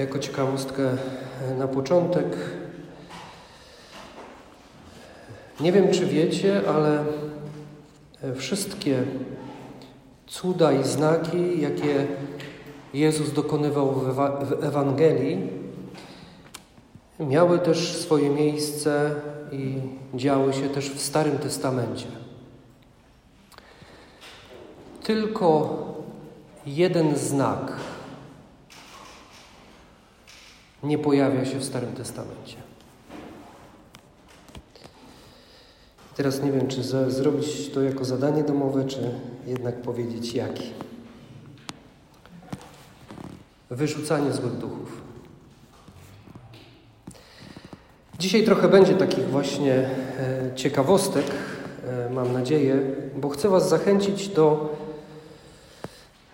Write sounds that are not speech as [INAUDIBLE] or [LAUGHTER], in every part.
Jako ciekawostkę na początek. Nie wiem, czy wiecie, ale wszystkie cuda i znaki, jakie Jezus dokonywał w Ewangelii, miały też swoje miejsce i działy się też w Starym Testamencie. Tylko jeden znak nie pojawia się w Starym Testamencie. Teraz nie wiem, czy zrobić to jako zadanie domowe, czy jednak powiedzieć jaki. Wyrzucanie złych duchów. Dzisiaj trochę będzie takich właśnie e, ciekawostek, e, mam nadzieję, bo chcę Was zachęcić do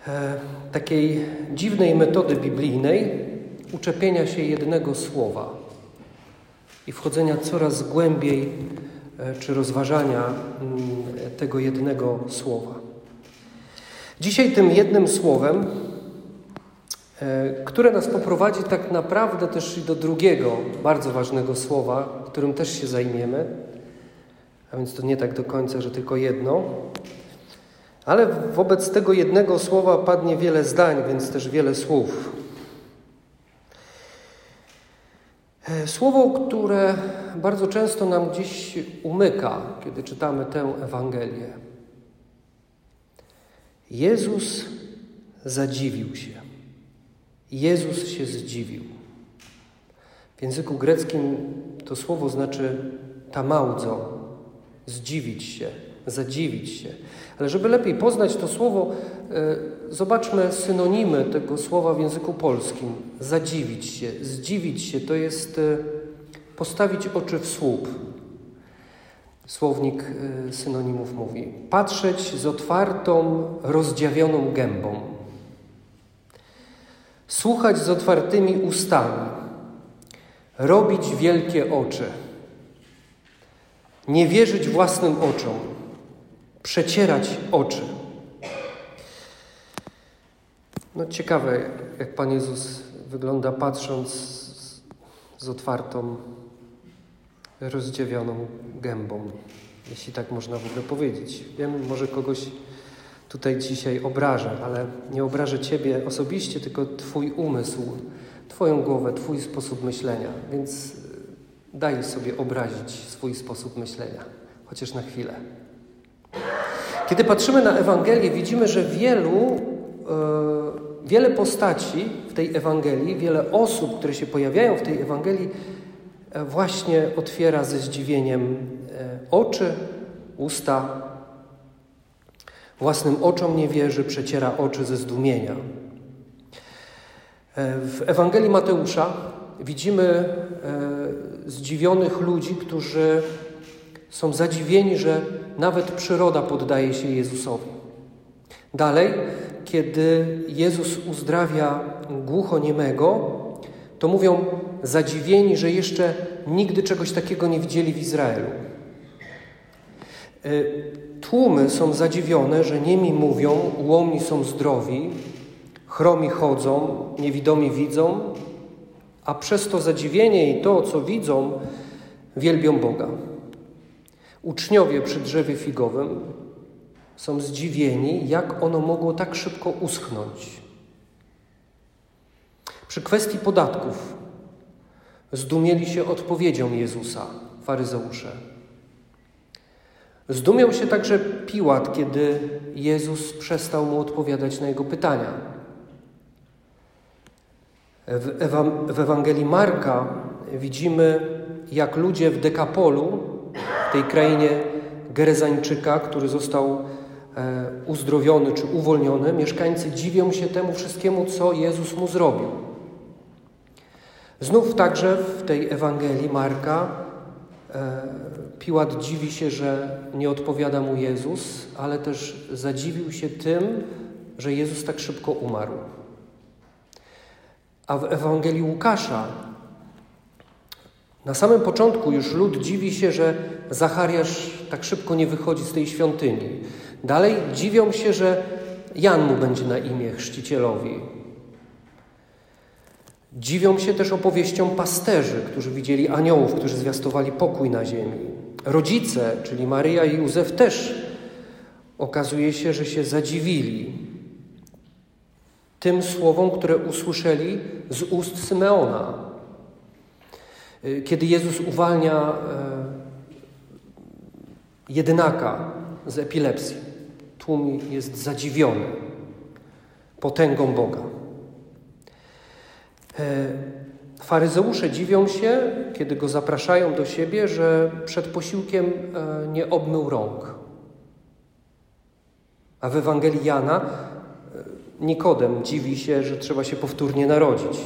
e, takiej dziwnej metody biblijnej uczepienia się jednego słowa i wchodzenia coraz głębiej czy rozważania mm, tego jednego słowa. Dzisiaj tym jednym słowem E, które nas poprowadzi tak naprawdę też do drugiego bardzo ważnego słowa, którym też się zajmiemy. A więc to nie tak do końca, że tylko jedno. Ale wobec tego jednego słowa padnie wiele zdań, więc też wiele słów. E, słowo, które bardzo często nam gdzieś umyka, kiedy czytamy tę Ewangelię. Jezus zadziwił się. Jezus się zdziwił. W języku greckim to słowo znaczy tamaudzo, zdziwić się, zadziwić się. Ale żeby lepiej poznać to słowo, e, zobaczmy synonimy tego słowa w języku polskim. Zadziwić się, zdziwić się to jest e, postawić oczy w słup. Słownik e, synonimów mówi: patrzeć z otwartą, rozdziawioną gębą słuchać z otwartymi ustami, robić wielkie oczy, nie wierzyć własnym oczom, przecierać oczy. No ciekawe, jak Pan Jezus wygląda patrząc z otwartą, rozdziawioną gębą, jeśli tak można w ogóle powiedzieć. Wiem, może kogoś tutaj dzisiaj obrażę, ale nie obrażę Ciebie osobiście, tylko Twój umysł, Twoją głowę, Twój sposób myślenia. Więc daj sobie obrazić swój sposób myślenia, chociaż na chwilę. Kiedy patrzymy na Ewangelię, widzimy, że wielu, e, wiele postaci w tej Ewangelii, wiele osób, które się pojawiają w tej Ewangelii, e, właśnie otwiera ze zdziwieniem oczy, usta, Własnym oczom nie wierzy, przeciera oczy ze zdumienia. E, w Ewangelii Mateusza widzimy e, zdziwionych ludzi, którzy są zadziwieni, że nawet przyroda poddaje się Jezusowi. Dalej, kiedy Jezus uzdrawia głuchoniemego, to mówią zadziwieni, że jeszcze nigdy czegoś takiego nie widzieli w Izraelu. E, Tłumy są zadziwione, że niemi mówią, łomi są zdrowi, chromi chodzą, niewidomi widzą, a przez to zadziwienie i to, co widzą, wielbią Boga. Uczniowie przy drzewie figowym są zdziwieni, jak ono mogło tak szybko uschnąć. Przy kwestii podatków zdumieli się odpowiedzią Jezusa, faryzeusze. Zdumiał się także Piłat, kiedy Jezus przestał mu odpowiadać na jego pytania. W, Ewa w Ewangelii Marka widzimy, jak ludzie w Dekapolu, w tej krainie Gerezańczyka, który został uzdrowiony czy uwolniony, mieszkańcy dziwią się temu wszystkiemu, co Jezus mu zrobił. Znów także w tej Ewangelii Marka e, Piłat dziwi się, że nie odpowiada mu Jezus, ale też zadziwił się tym, że Jezus tak szybko umarł. A w Ewangelii Łukasza na samym początku już lud dziwi się, że Zachariasz tak szybko nie wychodzi z tej świątyni. Dalej dziwią się, że Jan mu będzie na imię chrzcicielowi. Dziwią się też opowieściom pasterzy, którzy widzieli aniołów, którzy zwiastowali pokój na ziemi. Rodzice, czyli Maryja i Józef, też okazuje się, że się zadziwili tym słowom, które usłyszeli z ust Symeona. Kiedy Jezus uwalnia e, jedynaka z epilepsji, tłum jest zadziwiony potęgą Boga. E, faryzeusze dziwią się, kiedy go zapraszają do siebie, że przed posiłkiem e, nie obmył rąk. A w Ewangelii Jana e, Nikodem dziwi się, że trzeba się powtórnie narodzić.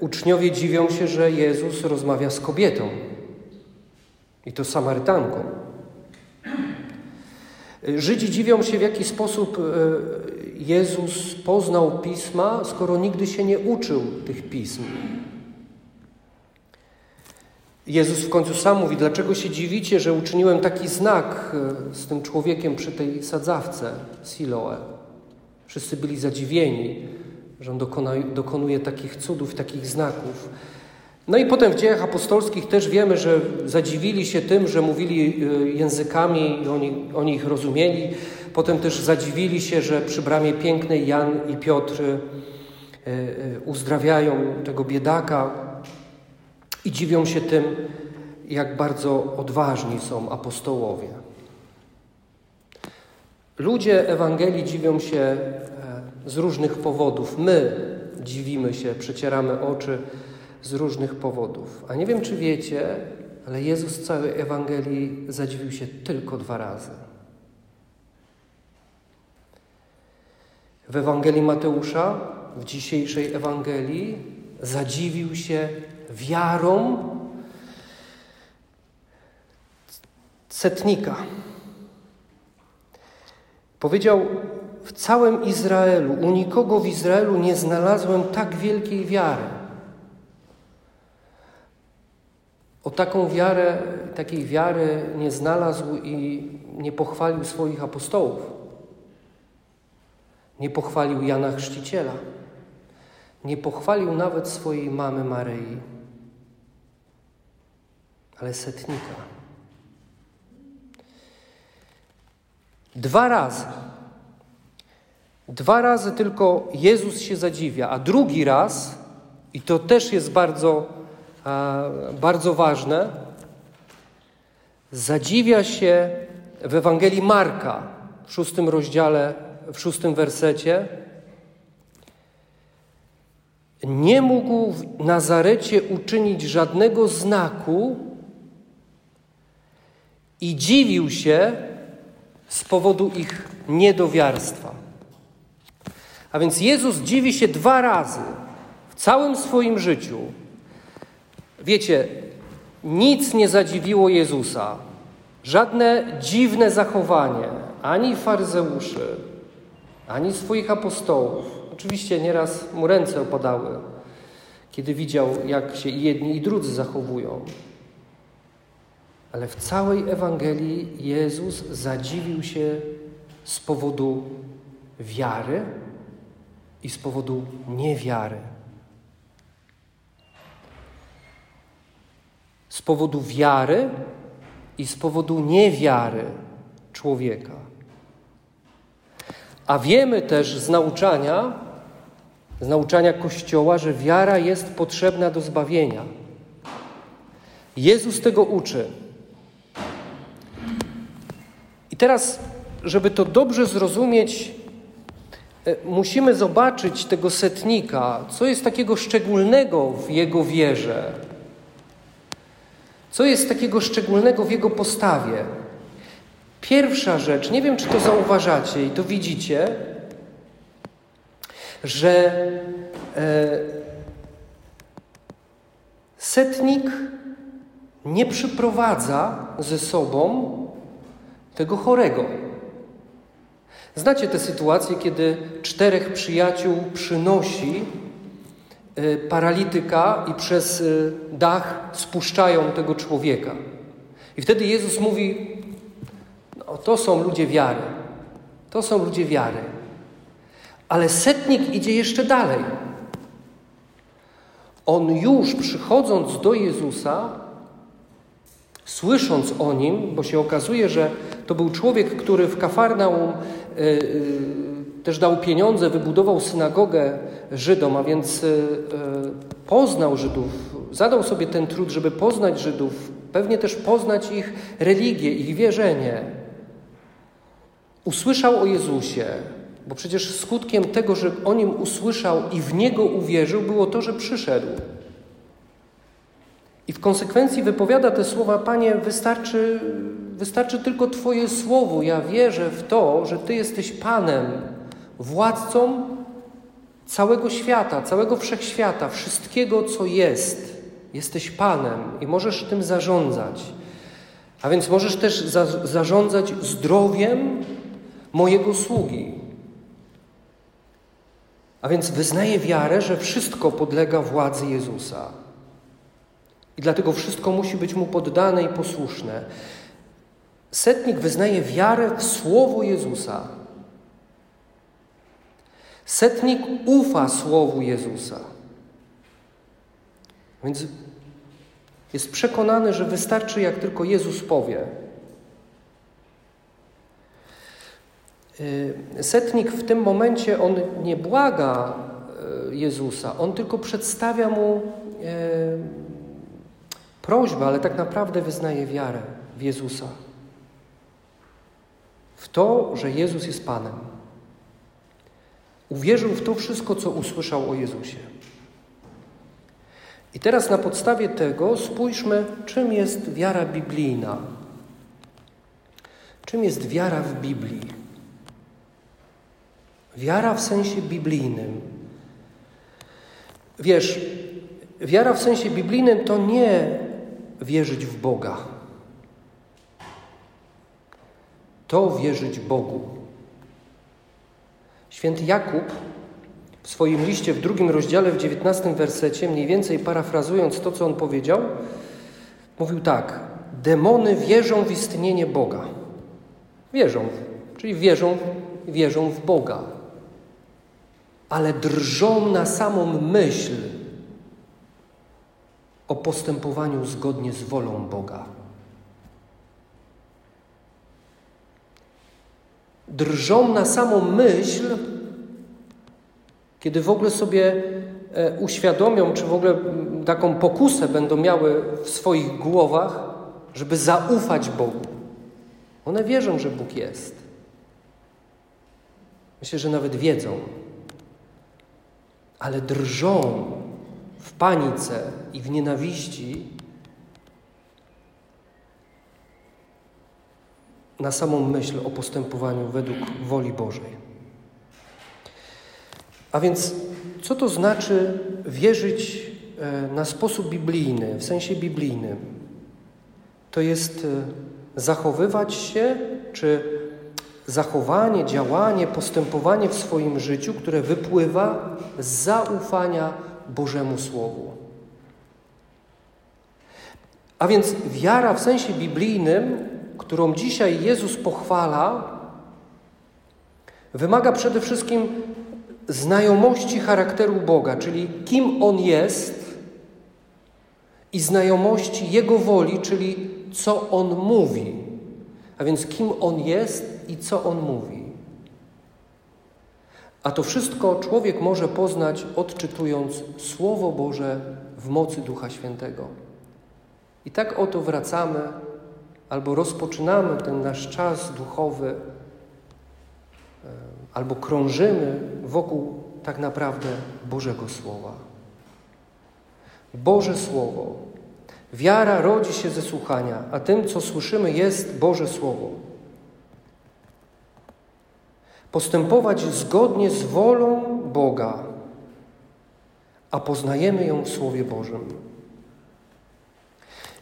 Uczniowie dziwią się, że Jezus rozmawia z kobietą i to Samarytanką. Żydzi dziwią się, w jaki sposób Jezus poznał pisma, skoro nigdy się nie uczył tych pism. Jezus w końcu sam mówi: Dlaczego się dziwicie, że uczyniłem taki znak e, z tym człowiekiem przy tej sadzawce Siloe? Wszyscy byli zadziwieni, że on dokonuje takich cudów, takich znaków. No i potem w dziejach apostolskich też wiemy, że zadziwili się tym, że mówili e, językami i oni, oni ich rozumieli. Potem też zadziwili się, że przy bramie pięknej Jan i Piotr e, e, uzdrawiają tego biedaka i dziwią się tym, jak bardzo odważni są apostołowie. Ludzie Ewangelii dziwią się z różnych powodów. My dziwimy się, przecieramy oczy z różnych powodów. A nie wiem, czy wiecie, ale Jezus w całej Ewangelii zadziwił się tylko dwa razy. w Ewangelii Mateusza, w dzisiejszej Ewangelii, zadziwił się wiarą setnika. Powiedział: W całym Izraelu, u nikogo w Izraelu nie znalazłem tak wielkiej wiary. O taką wiarę, takiej wiary nie znalazł i nie pochwalił swoich apostołów. Nie pochwalił Jana Chrzciciela. Nie pochwalił nawet swojej mamy Maryi, ale setnika. Dwa razy. Dwa razy tylko Jezus się zadziwia, a drugi raz, i to też jest bardzo, bardzo ważne, zadziwia się w Ewangelii Marka w szóstym rozdziale w szóstym wersecie. Nie mógł w Nazarecie uczynić żadnego znaku i dziwił się z powodu ich niedowiarstwa. A więc Jezus dziwi się dwa razy w całym swoim życiu. Wiecie, nic nie zadziwiło Jezusa, żadne dziwne zachowanie ani faryzeuszy, ani swoich apostołów. Oczywiście nieraz mu ręce opadały, kiedy widział, jak się jedni i drudzy zachowują. Ale w całej Ewangelii Jezus zadziwił się z powodu wiary i z powodu niewiary. Z powodu wiary i z powodu niewiary człowieka. A wiemy też z nauczania, z nauczania Kościoła, że wiara jest potrzebna do zbawienia. Jezus tego uczy. I teraz, żeby to dobrze zrozumieć, e, musimy zobaczyć tego setnika, co jest takiego szczególnego w jego wierze, co jest takiego szczególnego w jego postawie. Pierwsza rzecz, nie wiem czy to zauważacie i to widzicie, że e, setnik nie przyprowadza ze sobą tego chorego. Znacie tę sytuację, kiedy czterech przyjaciół przynosi paralityka i przez e, dach spuszczają tego człowieka. I wtedy Jezus mówi: o, to są ludzie wiary. To są ludzie wiary. Ale setnik idzie jeszcze dalej. On już przychodząc do Jezusa, słysząc o nim, bo się okazuje, że to był człowiek, który w Kafarnaum y, y, też dał pieniądze, wybudował synagogę Żydom, a więc y, poznał Żydów, zadał sobie ten trud, żeby poznać Żydów, pewnie też poznać ich religię, ich wierzenie. Usłyszał o Jezusie, bo przecież skutkiem tego, że o nim usłyszał i w niego uwierzył, było to, że przyszedł. I w konsekwencji wypowiada te słowa: Panie, wystarczy, wystarczy tylko Twoje słowo. Ja wierzę w to, że Ty jesteś Panem, władcą całego świata, całego wszechświata, wszystkiego, co jest. Jesteś Panem i możesz tym zarządzać. A więc możesz też za zarządzać zdrowiem mojego sługi. A więc wyznaję wiarę, że wszystko podlega władzy Jezusa. I dlatego wszystko musi być mu poddane i posłuszne. Setnik wyznaje wiarę w słowo Jezusa. Setnik ufa słowu Jezusa. Więc jest przekonany, że wystarczy, jak tylko Jezus powie. Y, setnik w tym momencie on nie błaga y, Jezusa, on tylko przedstawia mu y, prośbę, ale tak naprawdę wyznaje wiarę w Jezusa. W to, że Jezus jest Panem. Uwierzył w to wszystko, co usłyszał o Jezusie. I teraz na podstawie tego spójrzmy, czym jest wiara biblijna. Czym jest wiara w Biblii? Wiara w sensie biblijnym. Wiesz, wiara w sensie biblijnym to nie wierzyć w Boga. To wierzyć Bogu. Święty Jakub w swoim liście w drugim rozdziale, w dziewiętnastym wersecie, mniej więcej parafrazując to, co on powiedział, mówił tak: Demony wierzą w istnienie Boga. Wierzą, czyli wierzą, wierzą w Boga ale drżą na samą myśl o postępowaniu zgodnie z wolą Boga. Drżą na samą myśl, kiedy w ogóle sobie e, uświadomią, czy w ogóle taką pokusę będą miały w swoich głowach, żeby zaufać Bogu. One wierzą, że Bóg jest. Myślę, że nawet wiedzą, ale drżą w panice i w nienawiści na samą myśl o postępowaniu według woli Bożej. A więc, co to znaczy wierzyć e, na sposób biblijny, w sensie biblijnym? To jest e, zachowywać się, czy zachowanie, działanie, postępowanie w swoim życiu, które wypływa z zaufania Bożemu Słowu. A więc wiara w sensie biblijnym, którą dzisiaj Jezus pochwala, wymaga przede wszystkim znajomości charakteru Boga, czyli kim On jest i znajomości Jego woli, czyli co On mówi. A więc kim On jest i co On mówi. A to wszystko człowiek może poznać odczytując Słowo Boże w mocy Ducha Świętego. I tak oto wracamy albo rozpoczynamy ten nasz czas duchowy, e, albo krążymy wokół tak naprawdę Bożego Słowa. Boże Słowo. Wiara rodzi się ze słuchania, a tym, co słyszymy, jest Boże Słowo postępować zgodnie z wolą Boga, a poznajemy ją w Słowie Bożym.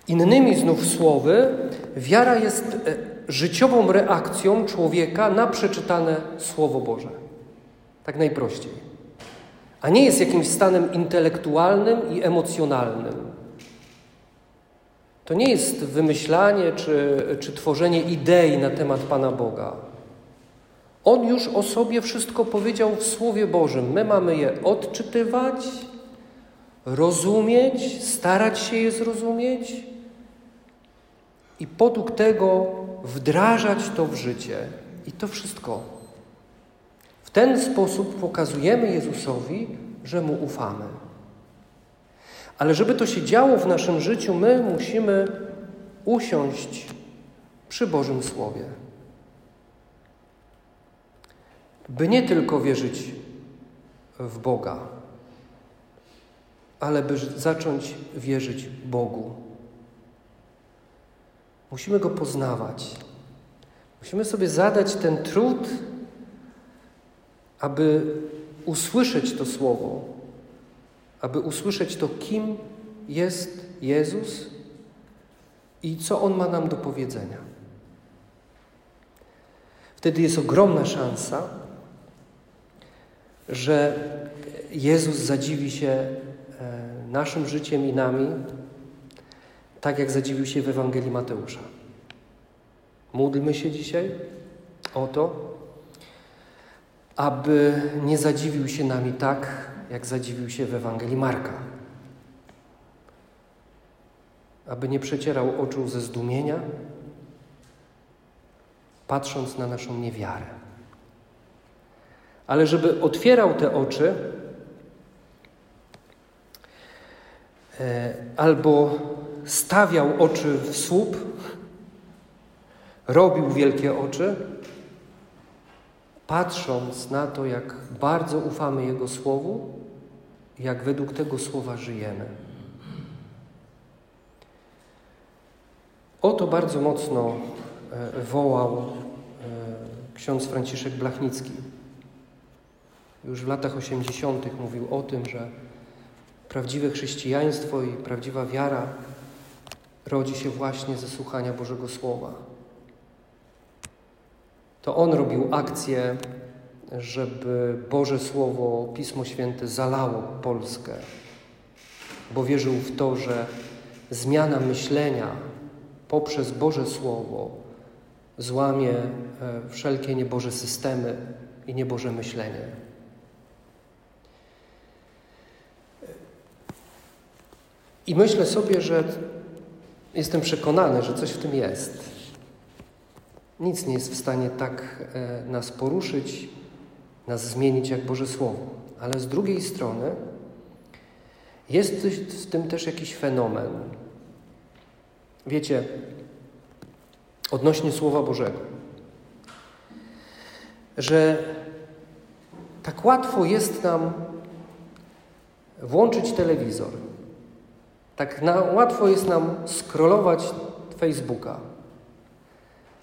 Innymi znów słowy, wiara jest e, życiową reakcją człowieka na przeczytane Słowo Boże. Tak najprościej. A nie jest jakimś stanem intelektualnym i emocjonalnym. To nie jest wymyślanie czy, czy tworzenie idei na temat Pana Boga. On już o sobie wszystko powiedział w Słowie Bożym. My mamy je odczytywać, rozumieć, starać się je zrozumieć i podług tego wdrażać to w życie. I to wszystko. W ten sposób pokazujemy Jezusowi, że Mu ufamy. Ale żeby to się działo w naszym życiu, my musimy usiąść przy Bożym Słowie. By nie tylko wierzyć w Boga, ale by zacząć wierzyć Bogu. Musimy Go poznawać. Musimy sobie zadać ten trud, aby usłyszeć to Słowo, aby usłyszeć to, kim jest Jezus i co On ma nam do powiedzenia. Wtedy jest ogromna szansa, że Jezus zadziwi się naszym życiem i nami, tak jak zadziwił się w Ewangelii Mateusza. Módlmy się dzisiaj o to, aby nie zadziwił się nami tak, jak zadziwił się w Ewangelii Marka. Aby nie przecierał oczu ze zdumienia, patrząc na naszą niewiarę. Ale żeby otwierał te oczy, e, albo stawiał oczy w słup, robił wielkie oczy, patrząc na to, jak bardzo ufamy Jego Słowu, jak według tego Słowa żyjemy. O to bardzo mocno e, wołał e, ksiądz Franciszek Blachnicki. Już w latach 80. mówił o tym, że prawdziwe chrześcijaństwo i prawdziwa wiara rodzi się właśnie ze słuchania Bożego Słowa. To on robił akcję, żeby Boże Słowo, Pismo Święte zalało Polskę, bo wierzył w to, że zmiana myślenia poprzez Boże Słowo złamie e, wszelkie nieboże systemy i nieboże myślenie. I myślę sobie, że jestem przekonany, że coś w tym jest. Nic nie jest w stanie tak e, nas poruszyć, nas zmienić jak Boże Słowo. Ale z drugiej strony jest w tym też jakiś fenomen. Wiecie, odnośnie Słowa Bożego, że tak łatwo jest nam włączyć telewizor, tak na, łatwo jest nam scrollować Facebooka,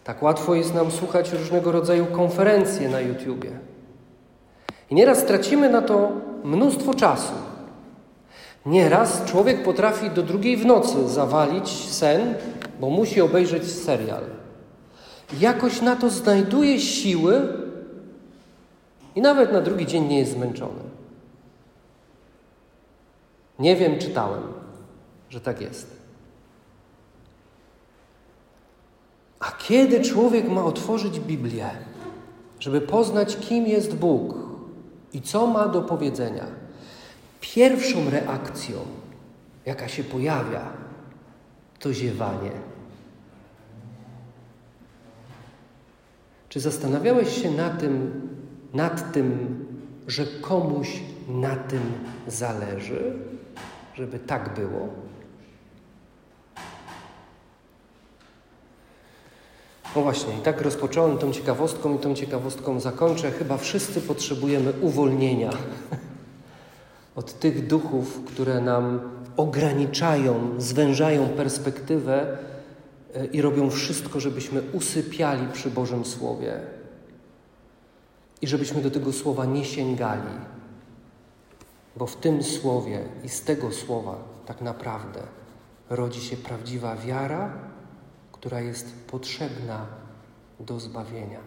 tak łatwo jest nam słuchać różnego rodzaju konferencje na YouTubie. I nieraz tracimy na to mnóstwo czasu. Nieraz człowiek potrafi do drugiej w nocy zawalić sen, bo musi obejrzeć serial. Jakoś na to znajduje siły i nawet na drugi dzień nie jest zmęczony. Nie wiem, czytałem, że tak jest. A kiedy człowiek ma otworzyć Biblię, żeby poznać, kim jest Bóg i co ma do powiedzenia, pierwszą reakcją, jaka się pojawia, to ziewanie. Czy zastanawiałeś się na tym, nad tym, że komuś na tym zależy, żeby tak było? No właśnie, i tak rozpocząłem tą ciekawostką i tą ciekawostką zakończę. Chyba wszyscy potrzebujemy uwolnienia [LAUGHS] od tych duchów, które nam ograniczają, zwężają perspektywę e, i robią wszystko, żebyśmy usypiali przy Bożym Słowie i żebyśmy do tego słowa nie sięgali. Bo w tym słowie i z tego słowa tak naprawdę rodzi się prawdziwa wiara która jest potrzebna do zbawienia.